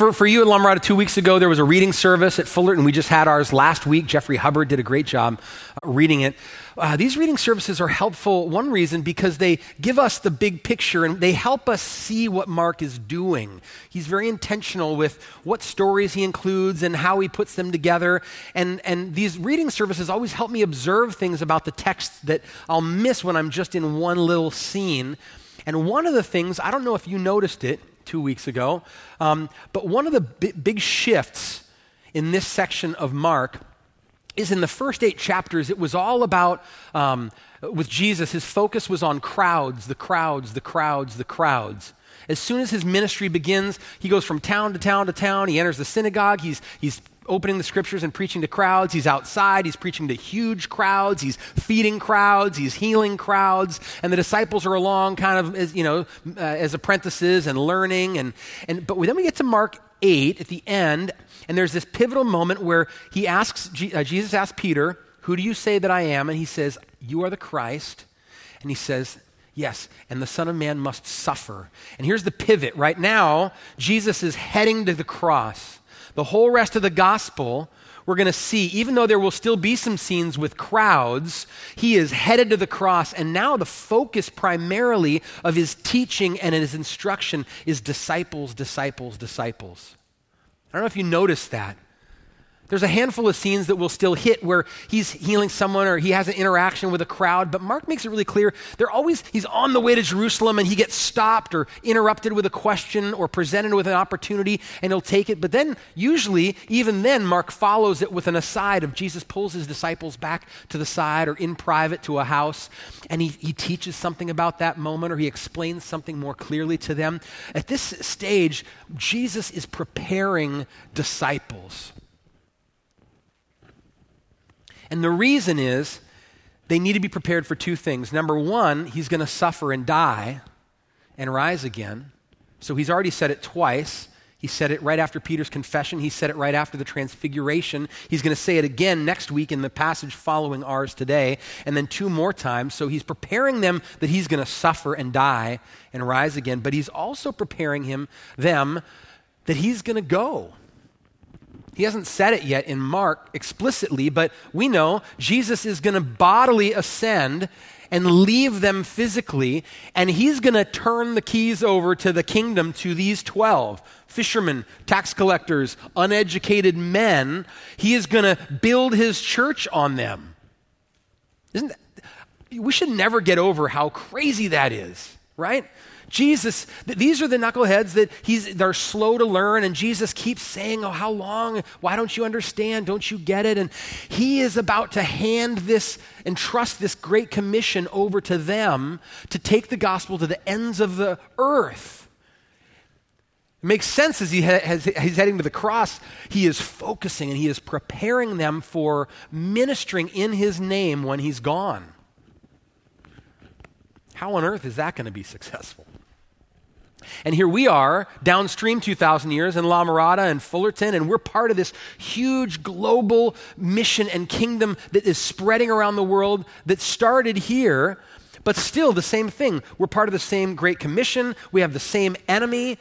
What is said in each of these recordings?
for, for you at La Mirada two weeks ago, there was a reading service at Fullerton. We just had ours last week. Jeffrey Hubbard did a great job uh, reading it. Uh, these reading services are helpful, one reason, because they give us the big picture and they help us see what Mark is doing. He's very intentional with what stories he includes and how he puts them together. And, and these reading services always help me observe things about the text that I'll miss when I'm just in one little scene. And one of the things, I don't know if you noticed it two weeks ago, um, but one of the b- big shifts in this section of Mark is in the first eight chapters, it was all about, um, with Jesus, his focus was on crowds, the crowds, the crowds, the crowds. As soon as his ministry begins, he goes from town to town to town. He enters the synagogue. He's, he's opening the scriptures and preaching to crowds. He's outside. He's preaching to huge crowds. He's feeding crowds. He's healing crowds. And the disciples are along kind of as, you know, uh, as apprentices and learning. And, and, but then we get to Mark 8 at the end, and there's this pivotal moment where he asks, uh, Jesus asks Peter, Who do you say that I am? And he says, You are the Christ. And he says, Yes, and the Son of Man must suffer. And here's the pivot. Right now, Jesus is heading to the cross. The whole rest of the gospel, we're going to see, even though there will still be some scenes with crowds, he is headed to the cross. And now the focus primarily of his teaching and his instruction is disciples, disciples, disciples. I don't know if you noticed that. There's a handful of scenes that will still hit where he's healing someone or he has an interaction with a crowd, but Mark makes it really clear they're always, he's on the way to Jerusalem and he gets stopped or interrupted with a question or presented with an opportunity and he'll take it. But then, usually, even then, Mark follows it with an aside of Jesus pulls his disciples back to the side or in private to a house and he, he teaches something about that moment or he explains something more clearly to them. At this stage, Jesus is preparing disciples. And the reason is they need to be prepared for two things. Number one, he's going to suffer and die and rise again. So he's already said it twice. He said it right after Peter's confession. He said it right after the transfiguration. He's going to say it again next week in the passage following ours today, and then two more times. So he's preparing them that he's going to suffer and die and rise again, but he's also preparing him them that he's going to go he hasn't said it yet in Mark explicitly, but we know Jesus is going to bodily ascend and leave them physically, and he's going to turn the keys over to the kingdom to these 12 fishermen, tax collectors, uneducated men. He is going to build his church on them. Isn't that, we should never get over how crazy that is, right? Jesus, these are the knuckleheads that he's, they're slow to learn, and Jesus keeps saying, Oh, how long? Why don't you understand? Don't you get it? And he is about to hand this and trust this great commission over to them to take the gospel to the ends of the earth. It makes sense as he has, he's heading to the cross. He is focusing and he is preparing them for ministering in his name when he's gone. How on earth is that going to be successful? And here we are, downstream 2,000 years in La Mirada and Fullerton, and we're part of this huge global mission and kingdom that is spreading around the world that started here, but still the same thing. We're part of the same Great Commission, we have the same enemy.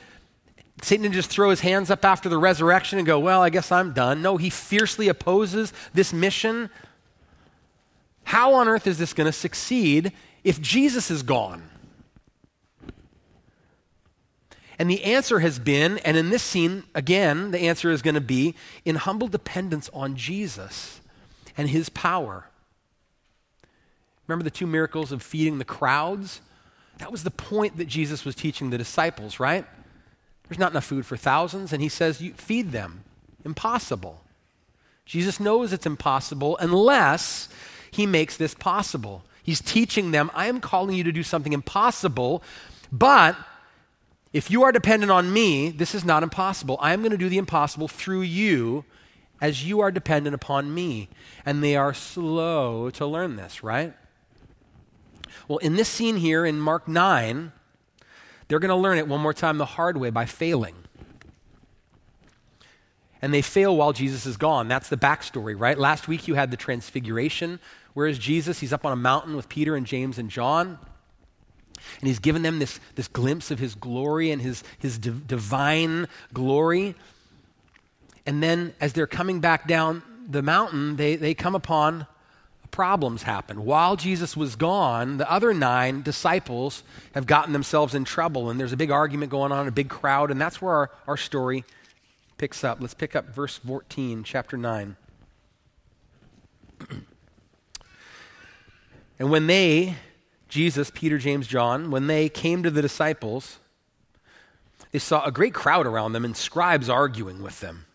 Satan didn't just throw his hands up after the resurrection and go, Well, I guess I'm done. No, he fiercely opposes this mission. How on earth is this going to succeed if Jesus is gone? And the answer has been, and in this scene, again, the answer is going to be in humble dependence on Jesus and his power. Remember the two miracles of feeding the crowds? That was the point that Jesus was teaching the disciples, right? There's not enough food for thousands, and he says, you feed them. Impossible. Jesus knows it's impossible unless he makes this possible. He's teaching them, I am calling you to do something impossible, but if you are dependent on me, this is not impossible. I am going to do the impossible through you as you are dependent upon me. And they are slow to learn this, right? Well, in this scene here in Mark 9, they're going to learn it one more time the hard way by failing. And they fail while Jesus is gone. That's the backstory, right? Last week you had the transfiguration. Where is Jesus? He's up on a mountain with Peter and James and John. And he's given them this, this glimpse of his glory and his, his div- divine glory. And then as they're coming back down the mountain, they, they come upon problems happen. While Jesus was gone, the other nine disciples have gotten themselves in trouble, and there's a big argument going on, a big crowd, and that's where our, our story picks up. Let's pick up verse 14, chapter 9. and when they, Jesus, Peter, James, John, when they came to the disciples, they saw a great crowd around them and scribes arguing with them.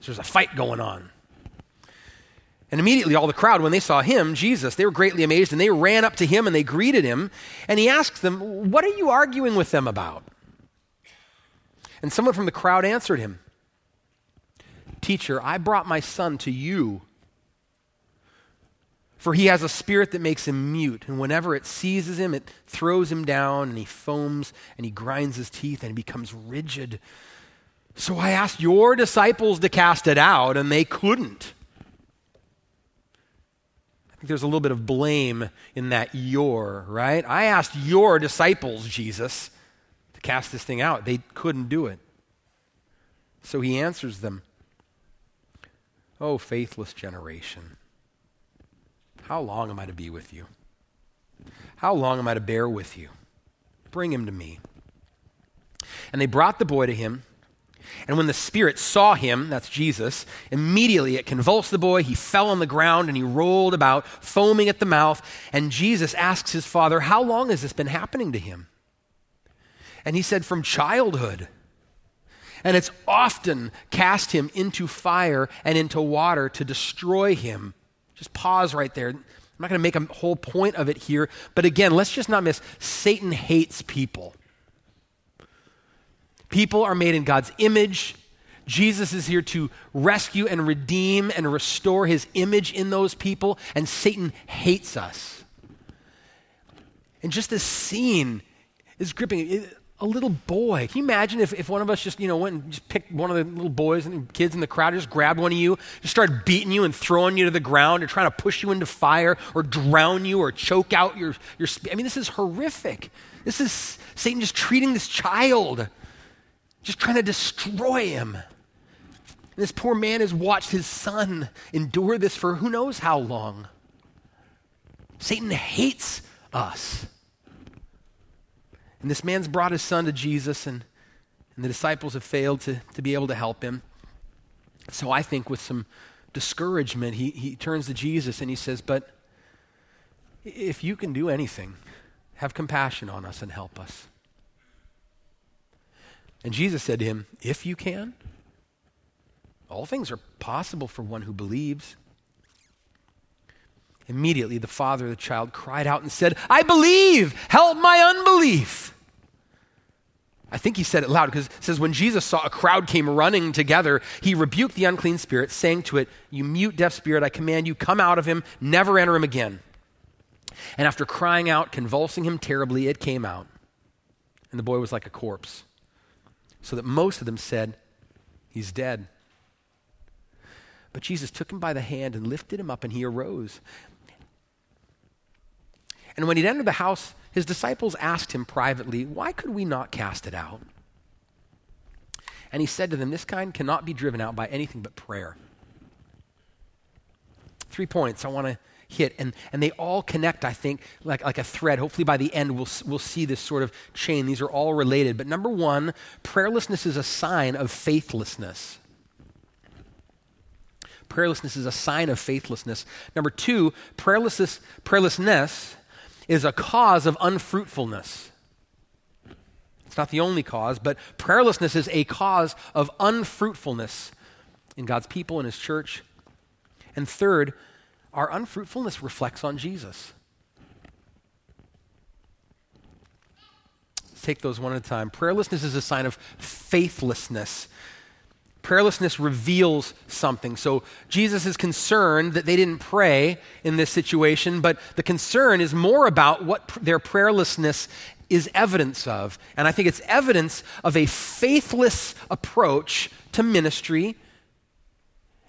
So there's a fight going on. And immediately, all the crowd, when they saw him, Jesus, they were greatly amazed and they ran up to him and they greeted him. And he asked them, What are you arguing with them about? And someone from the crowd answered him, Teacher, I brought my son to you. For he has a spirit that makes him mute, and whenever it seizes him, it throws him down, and he foams, and he grinds his teeth, and he becomes rigid. So I asked your disciples to cast it out, and they couldn't. I think there's a little bit of blame in that your, right? I asked your disciples, Jesus, to cast this thing out. They couldn't do it. So he answers them Oh, faithless generation, how long am I to be with you? How long am I to bear with you? Bring him to me. And they brought the boy to him. And when the Spirit saw him, that's Jesus, immediately it convulsed the boy. He fell on the ground and he rolled about, foaming at the mouth. And Jesus asks his father, How long has this been happening to him? And he said, From childhood. And it's often cast him into fire and into water to destroy him. Just pause right there. I'm not going to make a whole point of it here. But again, let's just not miss Satan hates people. People are made in God's image. Jesus is here to rescue and redeem and restore his image in those people, and Satan hates us. And just this scene is gripping. A little boy. Can you imagine if, if one of us just, you know, went and just picked one of the little boys and kids in the crowd, just grabbed one of you, just started beating you and throwing you to the ground or trying to push you into fire or drown you or choke out your, your I mean, this is horrific. This is Satan just treating this child just trying to destroy him. And this poor man has watched his son endure this for who knows how long. Satan hates us. And this man's brought his son to Jesus, and, and the disciples have failed to, to be able to help him. So I think with some discouragement, he, he turns to Jesus and he says, But if you can do anything, have compassion on us and help us. And Jesus said to him, If you can, all things are possible for one who believes. Immediately, the father of the child cried out and said, I believe, help my unbelief. I think he said it loud because it says, When Jesus saw a crowd came running together, he rebuked the unclean spirit, saying to it, You mute, deaf spirit, I command you, come out of him, never enter him again. And after crying out, convulsing him terribly, it came out. And the boy was like a corpse so that most of them said, He's dead. But Jesus took him by the hand and lifted him up, and he arose. And when he'd entered the house, his disciples asked him privately, Why could we not cast it out? And he said to them, This kind cannot be driven out by anything but prayer. Three points I want to hit. And, and they all connect, I think, like, like a thread. Hopefully, by the end, we'll, we'll see this sort of chain. These are all related. But number one, prayerlessness is a sign of faithlessness. Prayerlessness is a sign of faithlessness. Number two, prayerlessness, prayerlessness is a cause of unfruitfulness. It's not the only cause, but prayerlessness is a cause of unfruitfulness in God's people and His church. And third, our unfruitfulness reflects on Jesus. Let's take those one at a time. Prayerlessness is a sign of faithlessness. Prayerlessness reveals something. So Jesus is concerned that they didn't pray in this situation, but the concern is more about what their prayerlessness is evidence of. And I think it's evidence of a faithless approach to ministry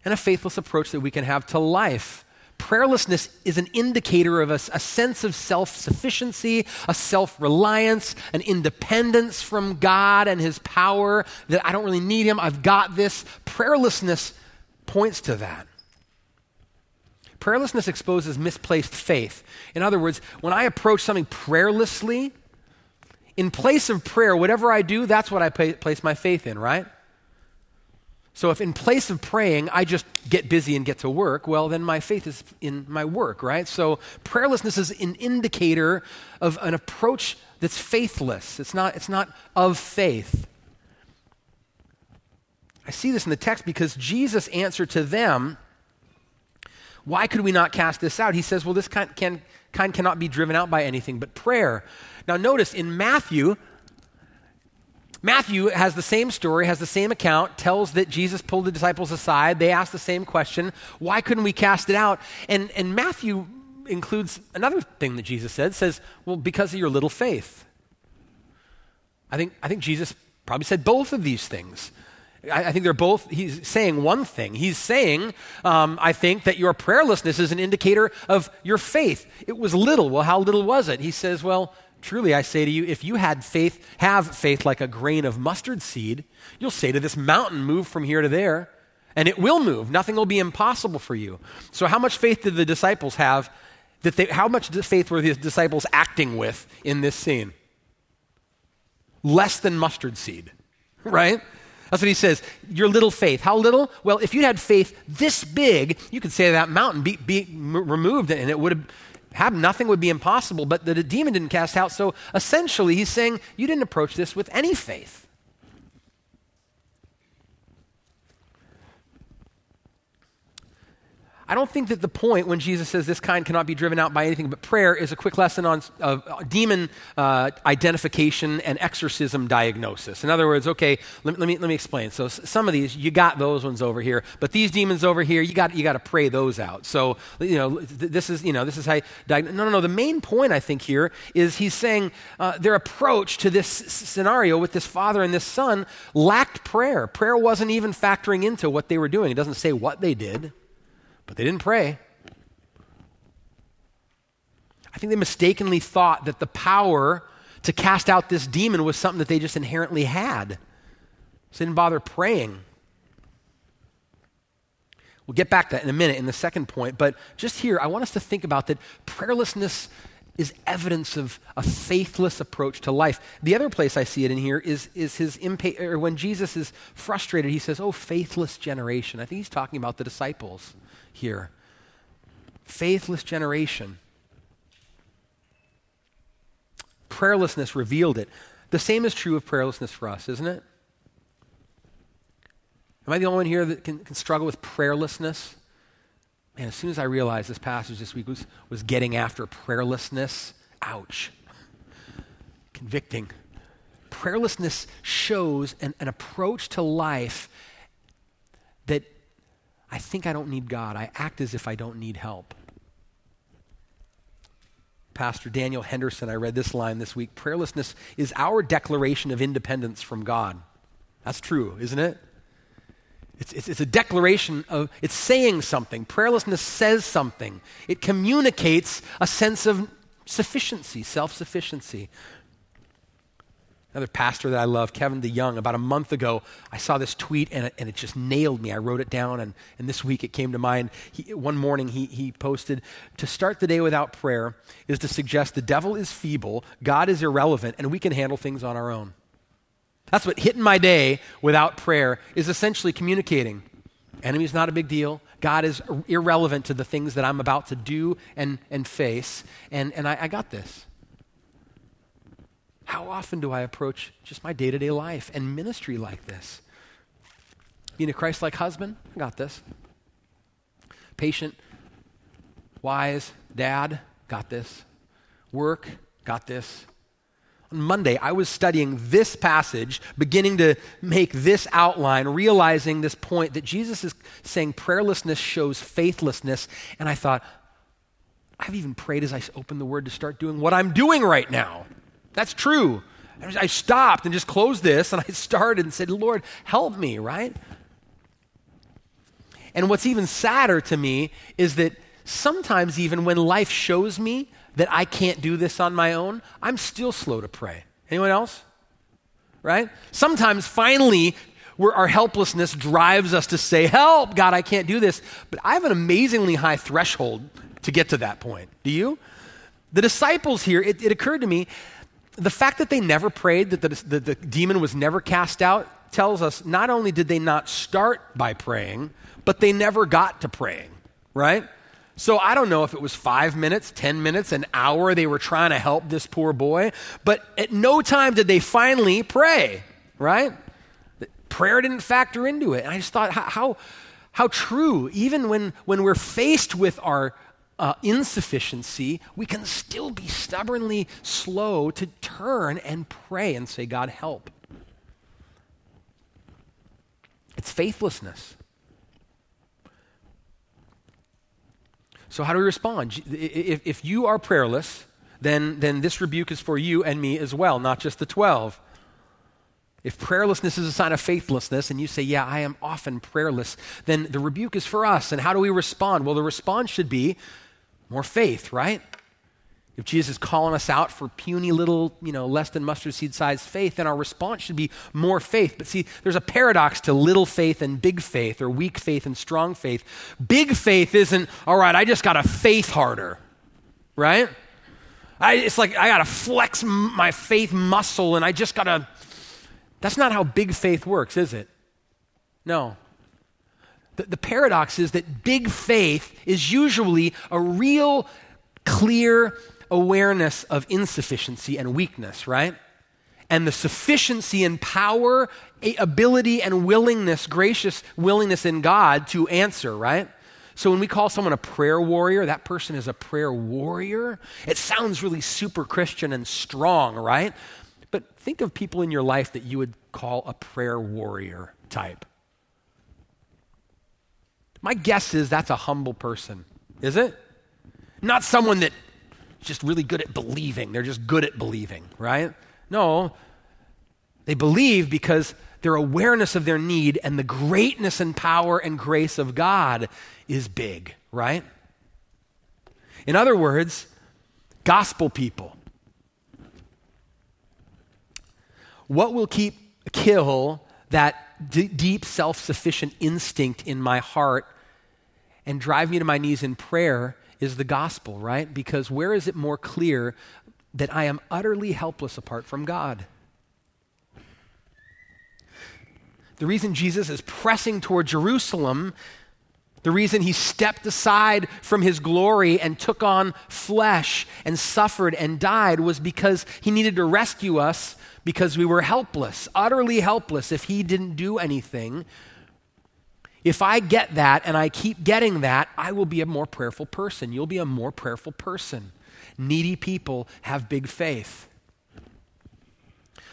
and a faithless approach that we can have to life Prayerlessness is an indicator of a, a sense of self sufficiency, a self reliance, an independence from God and His power, that I don't really need Him, I've got this. Prayerlessness points to that. Prayerlessness exposes misplaced faith. In other words, when I approach something prayerlessly, in place of prayer, whatever I do, that's what I place my faith in, right? So if in place of praying, I just get busy and get to work, well, then my faith is in my work, right? So prayerlessness is an indicator of an approach that's faithless. It's not, it's not of faith. I see this in the text because Jesus' answer to them, why could we not cast this out? He says, well, this kind, can, kind cannot be driven out by anything but prayer. Now, notice in Matthew, Matthew has the same story, has the same account, tells that Jesus pulled the disciples aside. They ask the same question why couldn't we cast it out? And, and Matthew includes another thing that Jesus said says, well, because of your little faith. I think, I think Jesus probably said both of these things. I, I think they're both, he's saying one thing. He's saying, um, I think, that your prayerlessness is an indicator of your faith. It was little. Well, how little was it? He says, well, truly I say to you, if you had faith, have faith like a grain of mustard seed, you'll say to this mountain, move from here to there, and it will move. Nothing will be impossible for you. So, how much faith did the disciples have? That they, how much faith were the disciples acting with in this scene? Less than mustard seed, right? That's what he says. Your little faith. How little? Well, if you had faith this big, you could say that mountain be, be removed and it would have, have nothing would be impossible, but the, demon didn't cast out. So essentially, he's saying you didn't approach this with any faith. I don't think that the point when Jesus says this kind cannot be driven out by anything but prayer is a quick lesson on uh, demon uh, identification and exorcism diagnosis. In other words, okay, let, let, me, let me explain. So some of these, you got those ones over here, but these demons over here, you got, you got to pray those out. So, you know, th- this is, you know, this is how. No, no, no. The main point, I think, here is he's saying uh, their approach to this s- scenario with this father and this son lacked prayer. Prayer wasn't even factoring into what they were doing. It doesn't say what they did but they didn't pray. I think they mistakenly thought that the power to cast out this demon was something that they just inherently had. So they didn't bother praying. We'll get back to that in a minute in the second point, but just here, I want us to think about that prayerlessness is evidence of a faithless approach to life. The other place I see it in here is, is his impa- or when Jesus is frustrated, he says, Oh, faithless generation. I think he's talking about the disciples here. Faithless generation. Prayerlessness revealed it. The same is true of prayerlessness for us, isn't it? Am I the only one here that can, can struggle with prayerlessness? Man, as soon as I realized this passage this week was, was getting after prayerlessness, ouch. Convicting. Prayerlessness shows an, an approach to life that I think I don't need God. I act as if I don't need help. Pastor Daniel Henderson, I read this line this week prayerlessness is our declaration of independence from God. That's true, isn't it? It's, it's, it's, a declaration of, it's saying something. Prayerlessness says something. It communicates a sense of sufficiency, self sufficiency. Another pastor that I love, Kevin DeYoung, about a month ago, I saw this tweet and it, and it just nailed me. I wrote it down, and, and this week it came to mind. He, one morning he, he posted To start the day without prayer is to suggest the devil is feeble, God is irrelevant, and we can handle things on our own. That's what hitting my day without prayer is essentially communicating. Enemy's not a big deal. God is irrelevant to the things that I'm about to do and, and face. And, and I, I got this. How often do I approach just my day to day life and ministry like this? Being a Christ like husband, I got this. Patient, wise dad, got this. Work, got this. On Monday, I was studying this passage, beginning to make this outline, realizing this point that Jesus is saying prayerlessness shows faithlessness. And I thought, I've even prayed as I opened the word to start doing what I'm doing right now. That's true. I stopped and just closed this and I started and said, Lord, help me, right? And what's even sadder to me is that sometimes, even when life shows me that I can't do this on my own, I'm still slow to pray. Anyone else? Right? Sometimes, finally, where our helplessness drives us to say, Help, God, I can't do this. But I have an amazingly high threshold to get to that point. Do you? The disciples here, it, it occurred to me, the fact that they never prayed, that the, the, the demon was never cast out, tells us not only did they not start by praying, but they never got to praying, right? So I don't know if it was five minutes, 10 minutes, an hour they were trying to help this poor boy, but at no time did they finally pray, right? Prayer didn't factor into it. And I just thought, how, how, how true, even when, when we're faced with our uh, insufficiency, we can still be stubbornly slow to turn and pray and say, God, help. It's faithlessness. So, how do we respond? If, if you are prayerless, then, then this rebuke is for you and me as well, not just the 12. If prayerlessness is a sign of faithlessness, and you say, Yeah, I am often prayerless, then the rebuke is for us. And how do we respond? Well, the response should be more faith, right? If Jesus is calling us out for puny little, you know, less than mustard seed sized faith, then our response should be more faith. But see, there's a paradox to little faith and big faith, or weak faith and strong faith. Big faith isn't, all right, I just got to faith harder, right? I, it's like I got to flex my faith muscle and I just got to. That's not how big faith works, is it? No. The, the paradox is that big faith is usually a real, clear, awareness of insufficiency and weakness, right? And the sufficiency and power, ability, and willingness, gracious willingness in God to answer, right? So when we call someone a prayer warrior, that person is a prayer warrior. It sounds really super Christian and strong, right? But think of people in your life that you would call a prayer warrior type. My guess is that's a humble person, is it? Not someone that just really good at believing. They're just good at believing, right? No, they believe because their awareness of their need and the greatness and power and grace of God is big, right? In other words, gospel people. What will keep kill that d- deep self-sufficient instinct in my heart and drive me to my knees in prayer is the gospel, right? Because where is it more clear that I am utterly helpless apart from God? The reason Jesus is pressing toward Jerusalem, the reason he stepped aside from his glory and took on flesh and suffered and died was because he needed to rescue us because we were helpless, utterly helpless if he didn't do anything. If I get that and I keep getting that, I will be a more prayerful person. You'll be a more prayerful person. Needy people have big faith.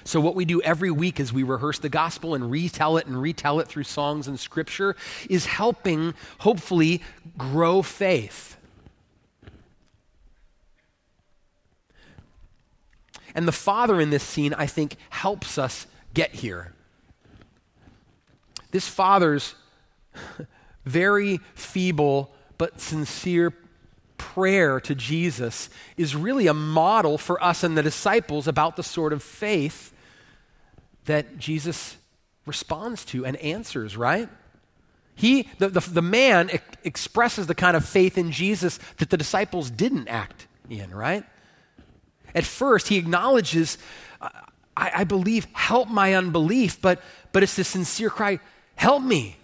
So, what we do every week as we rehearse the gospel and retell it and retell it through songs and scripture is helping, hopefully, grow faith. And the Father in this scene, I think, helps us get here. This Father's very feeble but sincere prayer to Jesus is really a model for us and the disciples about the sort of faith that Jesus responds to and answers, right? He, the, the, the man expresses the kind of faith in Jesus that the disciples didn't act in, right? At first, he acknowledges, I, I believe, help my unbelief, but, but it's this sincere cry, help me.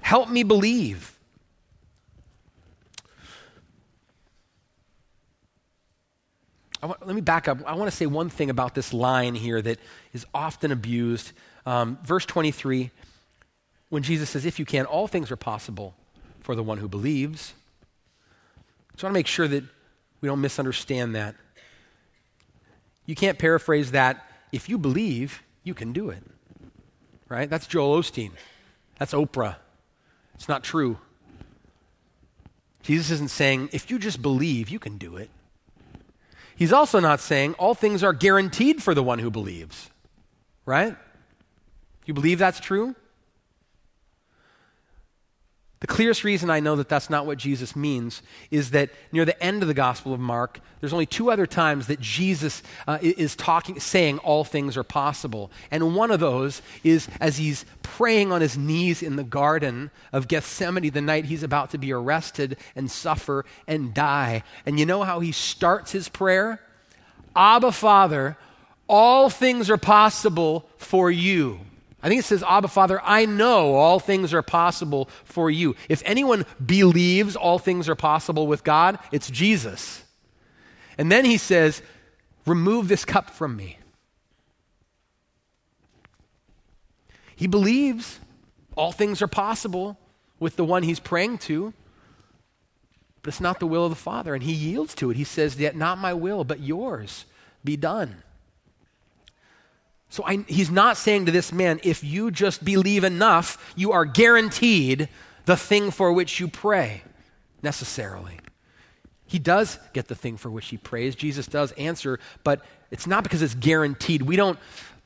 Help me believe. Want, let me back up. I want to say one thing about this line here that is often abused. Um, verse 23, when Jesus says, If you can, all things are possible for the one who believes. So I want to make sure that we don't misunderstand that. You can't paraphrase that. If you believe, you can do it. Right? That's Joel Osteen. That's Oprah. It's not true. Jesus isn't saying, if you just believe, you can do it. He's also not saying all things are guaranteed for the one who believes. Right? You believe that's true? The clearest reason I know that that's not what Jesus means is that near the end of the Gospel of Mark, there's only two other times that Jesus uh, is talking, saying all things are possible. And one of those is as he's praying on his knees in the Garden of Gethsemane the night he's about to be arrested and suffer and die. And you know how he starts his prayer? Abba, Father, all things are possible for you. I think it says, Abba, Father, I know all things are possible for you. If anyone believes all things are possible with God, it's Jesus. And then he says, Remove this cup from me. He believes all things are possible with the one he's praying to, but it's not the will of the Father. And he yields to it. He says, Yet not my will, but yours be done. So I, he's not saying to this man, if you just believe enough, you are guaranteed the thing for which you pray, necessarily. He does get the thing for which he prays. Jesus does answer, but it's not because it's guaranteed. We don't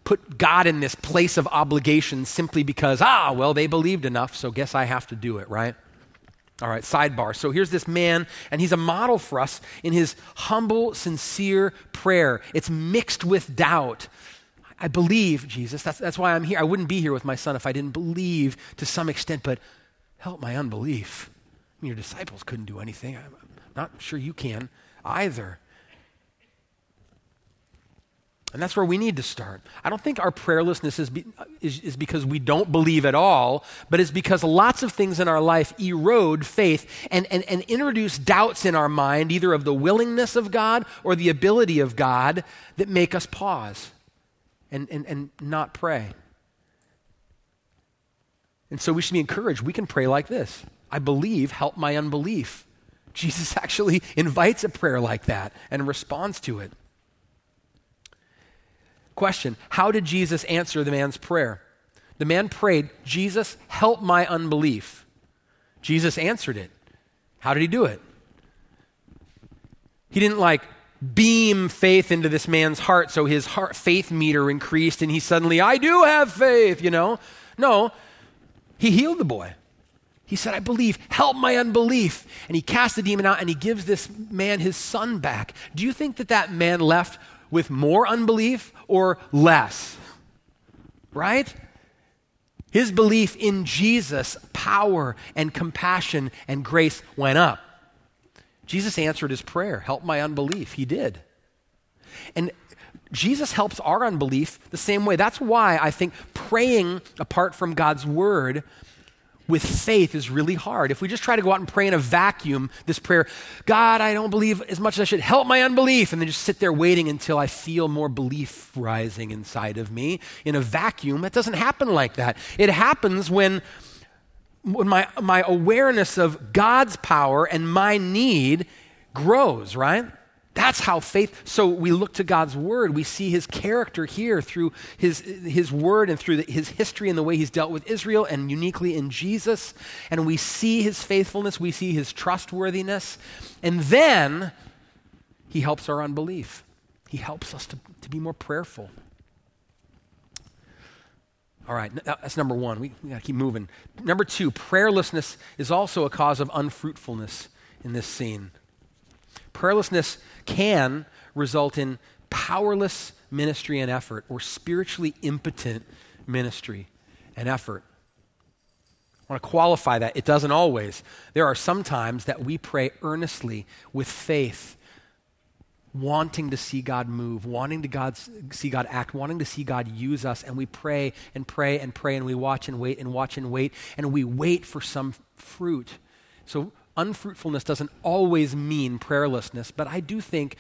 put God in this place of obligation simply because, ah, well, they believed enough, so guess I have to do it, right? All right, sidebar. So here's this man, and he's a model for us in his humble, sincere prayer. It's mixed with doubt. I believe, Jesus. That's, that's why I'm here. I wouldn't be here with my son if I didn't believe to some extent, but help my unbelief. I mean, your disciples couldn't do anything. I'm not sure you can either. And that's where we need to start. I don't think our prayerlessness is, be, is, is, because we don't believe at all, but it's because lots of things in our life erode faith and, and, and introduce doubts in our mind, either of the willingness of God or the ability of God, that make us pause and, and, and not pray. And so we should be encouraged. We can pray like this I believe, help my unbelief. Jesus actually invites a prayer like that and responds to it. Question How did Jesus answer the man's prayer? The man prayed, Jesus, help my unbelief. Jesus answered it. How did he do it? He didn't like beam faith into this man's heart so his heart faith meter increased and he suddenly i do have faith you know? No. He healed the boy. He said i believe. Help my unbelief. And he cast the demon out and he gives this man his son back. Do you think that that man left with more unbelief or less? Right? His belief in jesus power and compassion and grace went up Jesus answered his prayer, Help my unbelief. He did. And Jesus helps our unbelief the same way. That's why I think praying apart from God's word with faith is really hard. If we just try to go out and pray in a vacuum, this prayer, God, I don't believe as much as I should, help my unbelief, and then just sit there waiting until I feel more belief rising inside of me in a vacuum, it doesn't happen like that. It happens when when my, my awareness of God's power and my need grows, right? That's how faith. So we look to God's word. We see his character here through his, his word and through the, his history and the way he's dealt with Israel and uniquely in Jesus. And we see his faithfulness. We see his trustworthiness. And then he helps our unbelief. He helps us to, to be more prayerful. All right, that's number one. We, we got to keep moving. Number two, prayerlessness is also a cause of unfruitfulness in this scene. Prayerlessness can result in powerless ministry and effort or spiritually impotent ministry and effort. I want to qualify that. It doesn't always. There are some times that we pray earnestly with faith wanting to see God move, wanting to God, see God act, wanting to see God use us, and we pray and pray and pray, and we watch and wait and watch and wait, and we wait for some fruit. So, unfruitfulness doesn't always mean prayerlessness, but I do think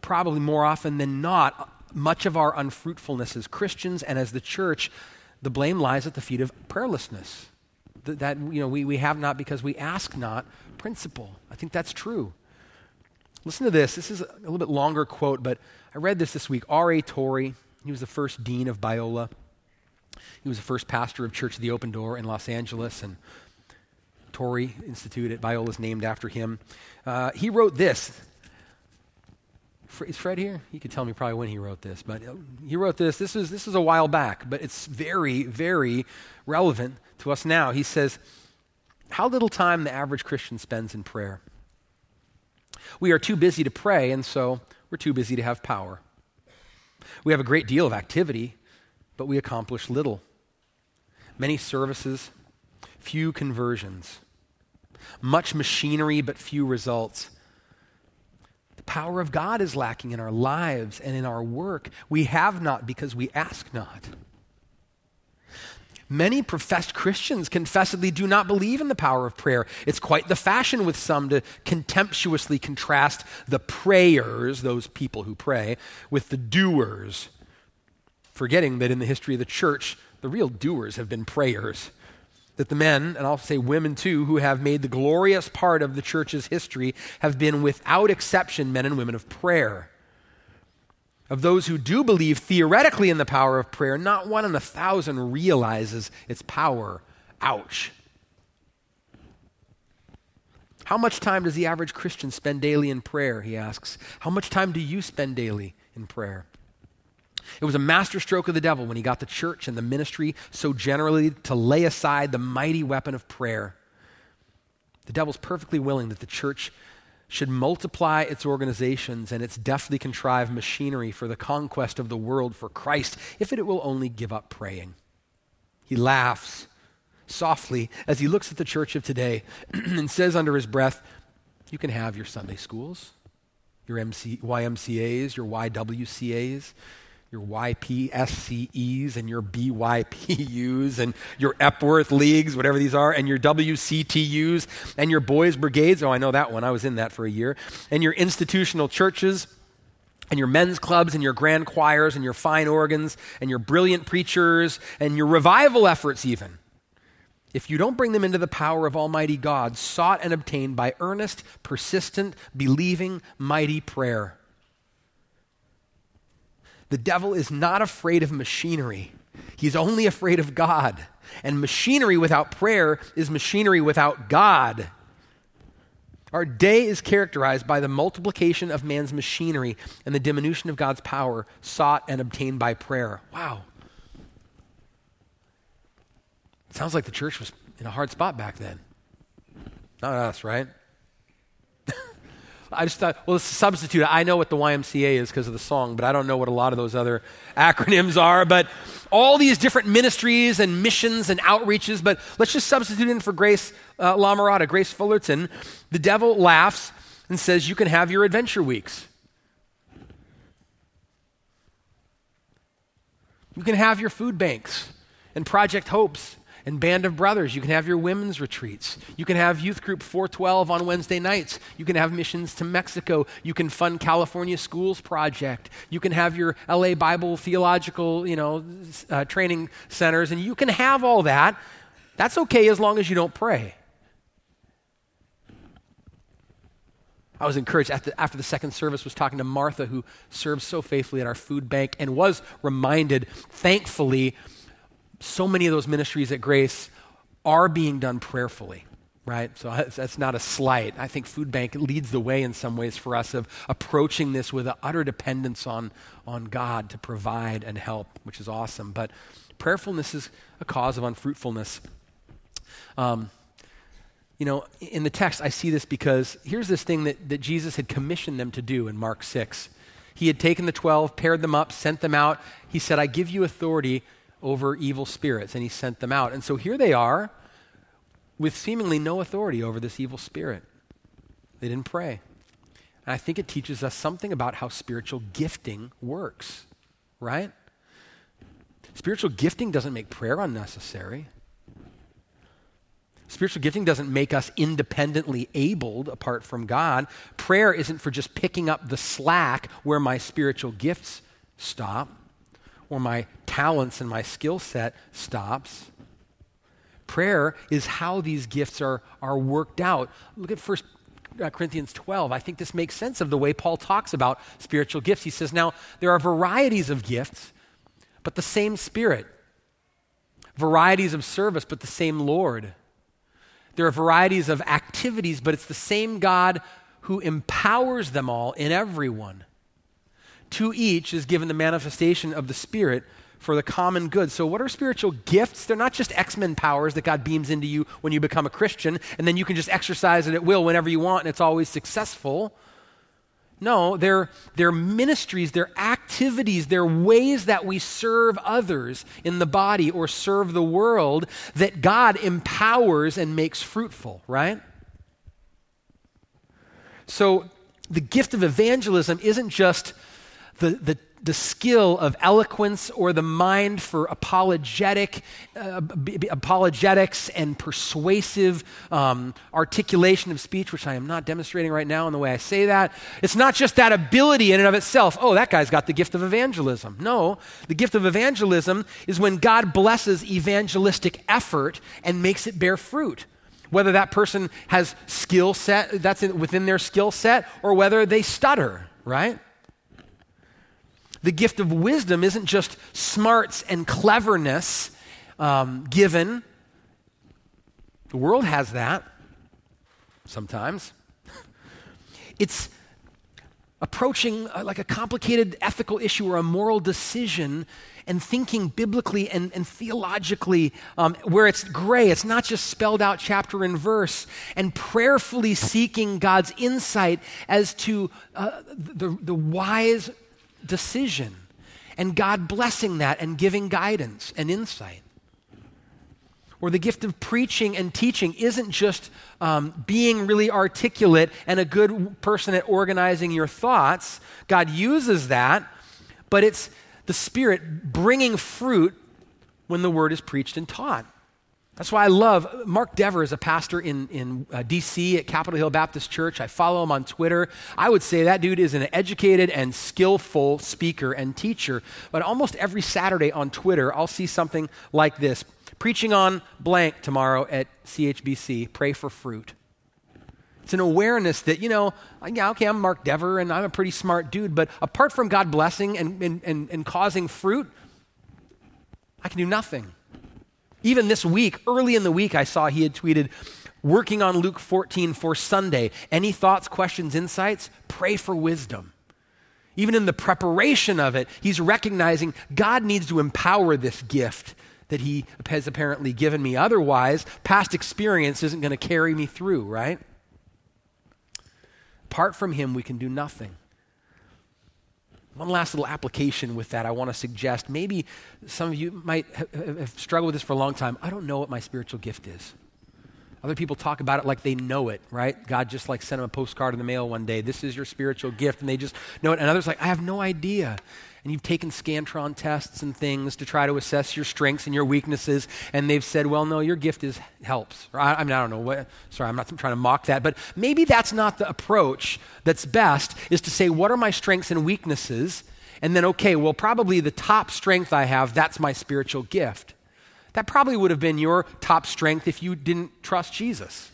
probably more often than not, much of our unfruitfulness as Christians and as the church, the blame lies at the feet of prayerlessness. That, you know, we, we have not because we ask not principle. I think that's true. Listen to this. This is a little bit longer quote, but I read this this week. R.A. Torrey, he was the first dean of Biola. He was the first pastor of Church of the Open Door in Los Angeles, and Torrey Institute at Biola is named after him. Uh, he wrote this. Is Fred here? He could tell me probably when he wrote this, but uh, he wrote this. This is, this is a while back, but it's very, very relevant to us now. He says, how little time the average Christian spends in prayer. We are too busy to pray, and so we're too busy to have power. We have a great deal of activity, but we accomplish little. Many services, few conversions. Much machinery, but few results. The power of God is lacking in our lives and in our work. We have not because we ask not. Many professed Christians confessedly do not believe in the power of prayer. It's quite the fashion with some to contemptuously contrast the prayers, those people who pray, with the doers, forgetting that in the history of the church, the real doers have been prayers. That the men, and I'll say women too, who have made the glorious part of the church's history have been without exception men and women of prayer of those who do believe theoretically in the power of prayer, not one in a thousand realizes its power. Ouch. How much time does the average Christian spend daily in prayer? He asks. How much time do you spend daily in prayer? It was a masterstroke of the devil when he got the church and the ministry so generally to lay aside the mighty weapon of prayer. The devil's perfectly willing that the church should multiply its organizations and its deftly contrived machinery for the conquest of the world for Christ if it will only give up praying. He laughs softly as he looks at the church of today and says under his breath, You can have your Sunday schools, your MC, YMCAs, your YWCAs, your YPSCEs and your BYPUs and your Epworth Leagues, whatever these are, and your WCTUs and your boys' brigades. Oh, I know that one. I was in that for a year. And your institutional churches and your men's clubs and your grand choirs and your fine organs and your brilliant preachers and your revival efforts, even. If you don't bring them into the power of Almighty God, sought and obtained by earnest, persistent, believing, mighty prayer. The devil is not afraid of machinery, he's only afraid of God. And machinery without prayer is machinery without God. Our day is characterized by the multiplication of man's machinery and the diminution of God's power sought and obtained by prayer. Wow. Sounds like the church was in a hard spot back then. Not us, right? I just thought, well, let's substitute. I know what the YMCA is because of the song, but I don't know what a lot of those other acronyms are. But all these different ministries and missions and outreaches, but let's just substitute in for Grace uh, Grace Fullerton. The devil laughs and says, You can have your adventure weeks. You can have your food banks and Project Hopes and Band of Brothers. You can have your women's retreats. You can have Youth Group 412 on Wednesday nights. You can have missions to Mexico. You can fund California Schools Project. You can have your LA Bible Theological, you know, uh, training centers, and you can have all that. That's okay as long as you don't pray. I was encouraged after, after, the second service was talking to Martha who serves so faithfully at our food bank and was reminded thankfully so many of those ministries at Grace are being done prayerfully, right? So that's not a slight. I think Food Bank leads the way in some ways for us of approaching this with an utter dependence on, on God to provide and help, which is awesome. But prayerfulness is a cause of unfruitfulness. Um, you know, in the text, I see this because here's this thing that, that Jesus had commissioned them to do in Mark 6. He had taken the 12, paired them up, sent them out. He said, I give you authority over evil spirits, and he sent them out. And so here they are with seemingly no authority over this evil spirit. They didn't pray. And I think it teaches us something about how spiritual gifting works, right? Spiritual gifting doesn't make prayer unnecessary. Spiritual gifting doesn't make us independently abled apart from God. Prayer isn't for just picking up the slack where my spiritual gifts stop or my talents and my skill set stops. Prayer is how these gifts are, are worked out. Look at 1 uh, Corinthians 12. I think this makes sense of the way Paul talks about spiritual gifts. He says, Now, there are varieties of gifts, but the same Spirit. Varieties of service, but the same Lord. There are varieties of activities, but it's the same God who empowers them all in everyone. To each is given the manifestation of the Spirit for the common good. So, what are spiritual gifts? They're not just X Men powers that God beams into you when you become a Christian, and then you can just exercise it at will whenever you want, and it's always successful. No, they're, they're ministries, they're activities, they're ways that we serve others in the body or serve the world that God empowers and makes fruitful, right? So the gift of evangelism isn't just the, the the skill of eloquence or the mind for apologetic, uh, apologetics and persuasive um, articulation of speech, which I am not demonstrating right now in the way I say that. It's not just that ability in and of itself. Oh, that guy's got the gift of evangelism. No, the gift of evangelism is when God blesses evangelistic effort and makes it bear fruit whether that person has skill set that's in, within their skill set or whether they stutter right the gift of wisdom isn't just smarts and cleverness um, given. The world has that sometimes. It's approaching uh, like a complicated ethical issue or a moral decision and thinking biblically and, and theologically um, where it's gray. It's not just spelled out chapter and verse, and prayerfully seeking God's insight as to uh, the, the wise decision and God blessing that and giving guidance and insight. Or the gift of preaching and teaching isn't just um, being really articulate and a good person at organizing your thoughts. God uses that, but it's the Spirit bringing fruit when the word is preached and taught. That's why I love Mark Dever is a pastor in, in uh, DC at Capitol Hill Baptist Church. I follow him on Twitter. I would say that dude is an educated and skillful speaker and teacher. But almost every Saturday on Twitter, I'll see something like this Preaching on blank tomorrow at CHBC, pray for fruit. It's an awareness that, you know, yeah, okay, I'm Mark Dever and I'm a pretty smart dude, but apart from God blessing and, and, and, and causing fruit, I can do nothing. Even this week, early in the week, I saw he had tweeted, working on Luke 14 for Sunday. Any thoughts, questions, insights? Pray for wisdom. Even in the preparation of it, he's recognizing God needs to empower this gift that he has apparently given me. Otherwise, past experience isn't going to carry me through, right? Apart from him, we can do nothing. One last little application with that I want to suggest. Maybe some of you might have struggled with this for a long time. I don't know what my spiritual gift is. Other people talk about it like they know it, right? God just like sent them a postcard in the mail one day. This is your spiritual gift, and they just know it. And others like, I have no idea and you've taken Scantron tests and things to try to assess your strengths and your weaknesses, and they've said, well, no, your gift is helps. Or I, I mean, I don't know what, sorry, I'm not trying to mock that, but maybe that's not the approach that's best, is to say, what are my strengths and weaknesses? And then, okay, well, probably the top strength I have, that's my spiritual gift. That probably would have been your top strength if you didn't trust Jesus.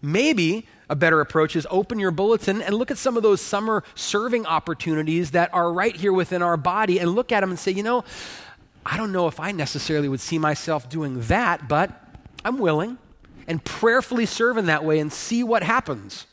Maybe a better approach is open your bulletin and look at some of those summer serving opportunities that are right here within our body and look at them and say, you know, I don't know if I necessarily would see myself doing that, but I'm willing and prayerfully serve in that way and see what happens.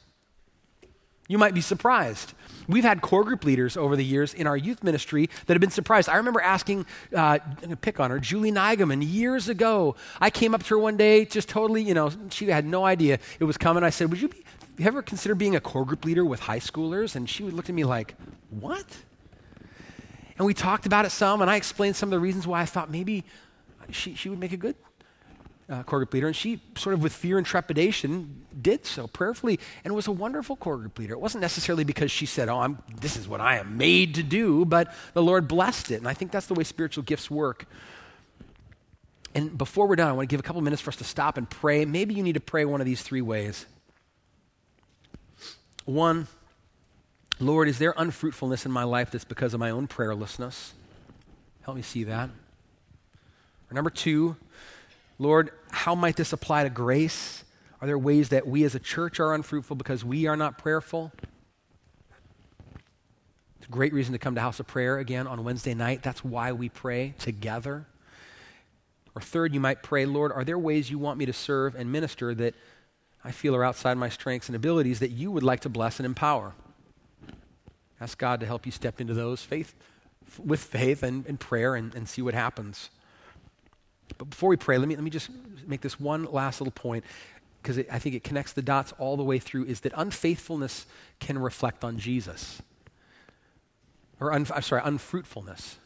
You might be surprised. We've had core group leaders over the years in our youth ministry that have been surprised. I remember asking, uh, pick on her, Julie Nigaman, years ago. I came up to her one day, just totally, you know, she had no idea it was coming. I said, Would you, be, you ever consider being a core group leader with high schoolers? And she looked at me like, What? And we talked about it some, and I explained some of the reasons why I thought maybe she, she would make a good uh, core group leader, and she sort of with fear and trepidation did so prayerfully and was a wonderful core group leader. It wasn't necessarily because she said, "Oh, I'm, this is what I am made to do," but the Lord blessed it, and I think that's the way spiritual gifts work. And before we're done, I want to give a couple minutes for us to stop and pray. Maybe you need to pray one of these three ways. One, Lord, is there unfruitfulness in my life that's because of my own prayerlessness? Help me see that. Or number two, Lord, how might this apply to grace? Are there ways that we as a church are unfruitful because we are not prayerful? It's a great reason to come to House of Prayer again on Wednesday night. That's why we pray together. Or third, you might pray, Lord, are there ways you want me to serve and minister that I feel are outside my strengths and abilities that you would like to bless and empower? Ask God to help you step into those faith, with faith and, and prayer and, and see what happens. But before we pray, let me, let me just make this one last little point because I think it connects the dots all the way through is that unfaithfulness can reflect on Jesus. Or, un, I'm sorry, unfruitfulness.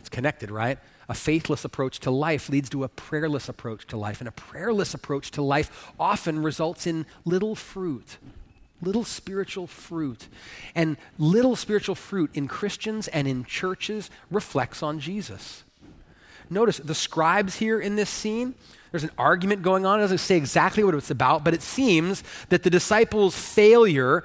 It's connected, right? A faithless approach to life leads to a prayerless approach to life. And a prayerless approach to life often results in little fruit, little spiritual fruit. And little spiritual fruit in Christians and in churches reflects on Jesus. Notice the scribes here in this scene, there's an argument going on. It doesn't say exactly what it's about, but it seems that the disciples' failure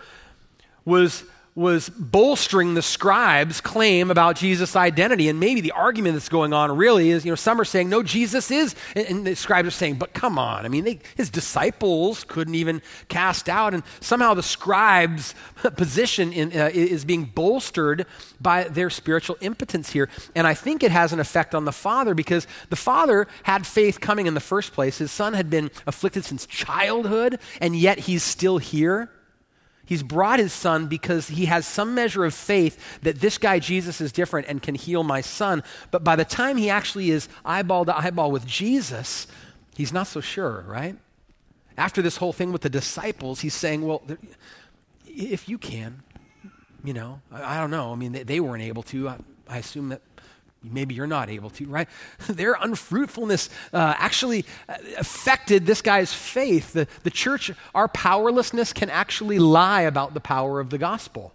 was was bolstering the scribes' claim about Jesus' identity. And maybe the argument that's going on really is, you know, some are saying, no, Jesus is. And, the scribes are saying, but come on. I mean, they, his disciples couldn't even cast out. And somehow the scribes' position in, uh, is being bolstered by their spiritual impotence here. And I think it has an effect on the father because the father had faith coming in the first place. His son had been afflicted since childhood, and yet he's still here. He's brought his son because he has some measure of faith that this guy Jesus is different and can heal my son. But by the time he actually is eyeball to eyeball with Jesus, he's not so sure, right? After this whole thing with the disciples, he's saying, Well, if you can, you know, I, I don't know. I mean, they, they weren't able to. I, I assume that maybe you're not able to, right? Their unfruitfulness uh, actually uh, affected this guy's faith. The, the church, our powerlessness can actually lie about the power of the gospel.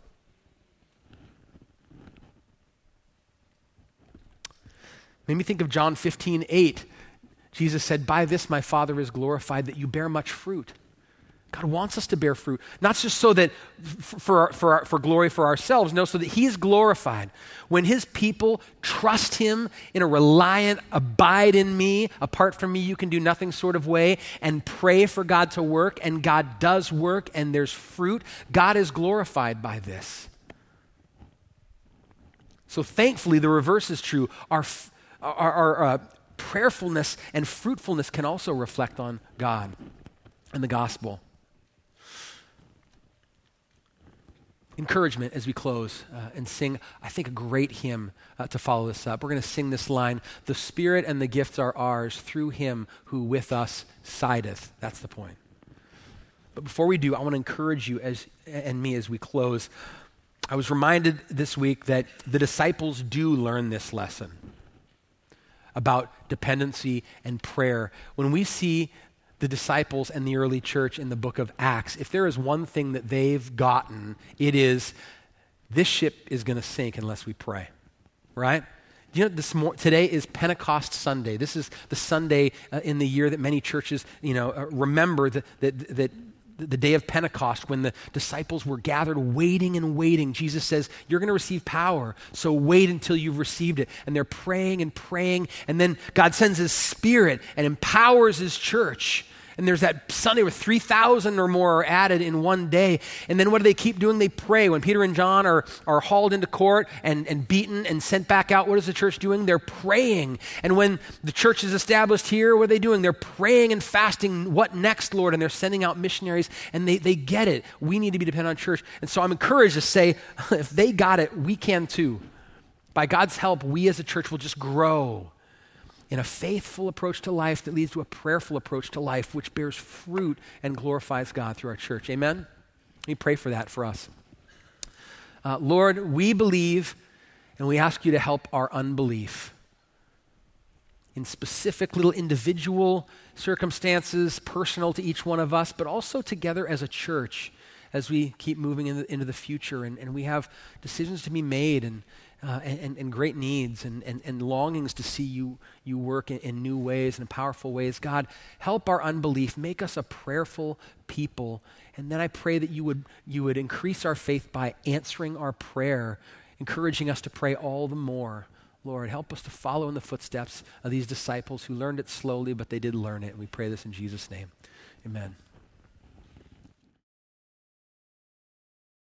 Made me think of John 15, 8. Jesus said, By this my Father is glorified, that you bear much fruit. God wants us to bear fruit, not just so that for, for, for glory for ourselves, no, so that He is glorified. When His people trust Him in a reliant, abide in me, apart from me, you can do nothing sort of way, and pray for God to work, and God does work, and there's fruit, God is glorified by this. So thankfully, the reverse is true. Our, our, our uh, prayerfulness and fruitfulness can also reflect on God and the gospel. Encouragement as we close uh, and sing, I think, a great hymn uh, to follow this up. We're going to sing this line The Spirit and the gifts are ours through him who with us sideth. That's the point. But before we do, I want to encourage you as, and me as we close. I was reminded this week that the disciples do learn this lesson about dependency and prayer. When we see the disciples and the early church in the book of Acts, if there is one thing that they've gotten, it is this ship is going to sink unless we pray, right? you know this mor- today is Pentecost Sunday. This is the Sunday uh, in the year that many churches, you know, uh, remember that, that, that the day of Pentecost when the disciples were gathered waiting and waiting. Jesus says, You're going to receive power, so wait until you've received it. And they're praying and praying, and then God sends His Spirit and empowers His church. And there's that Sunday where 3,000 or more are added in one day. And then what do they keep doing? They pray. When Peter and John are, are hauled into court and, and beaten and sent back out, what is the church doing? They're praying. And when the church is established here, what are they doing? They're praying and fasting. What next, Lord? And they're sending out missionaries and they, they get it. We need to be dependent on church. And so I'm encouraged to say, if they got it, we can too. By God's help, we as a church will just grow in a faithful approach to life that leads to a prayerful approach to life, which bears fruit and glorifies God through our church. Amen? We pray for that for us. Uh, Lord, we believe and we ask you to help our unbelief in specific little individual circumstances, personal to each one of us, but also together as a church as we keep moving in the, into the future and, and we have decisions to be made and uh, and, and, great needs and, and, and longings to see you, you work in, in new ways and powerful ways. God, help our unbelief. Make us a prayerful people. And then I pray that you would, you would increase our faith by answering our prayer, encouraging us to pray all the more. Lord, help us to follow in the footsteps of these disciples who learned it slowly, but they did learn it. And we pray this in Jesus' name. Amen.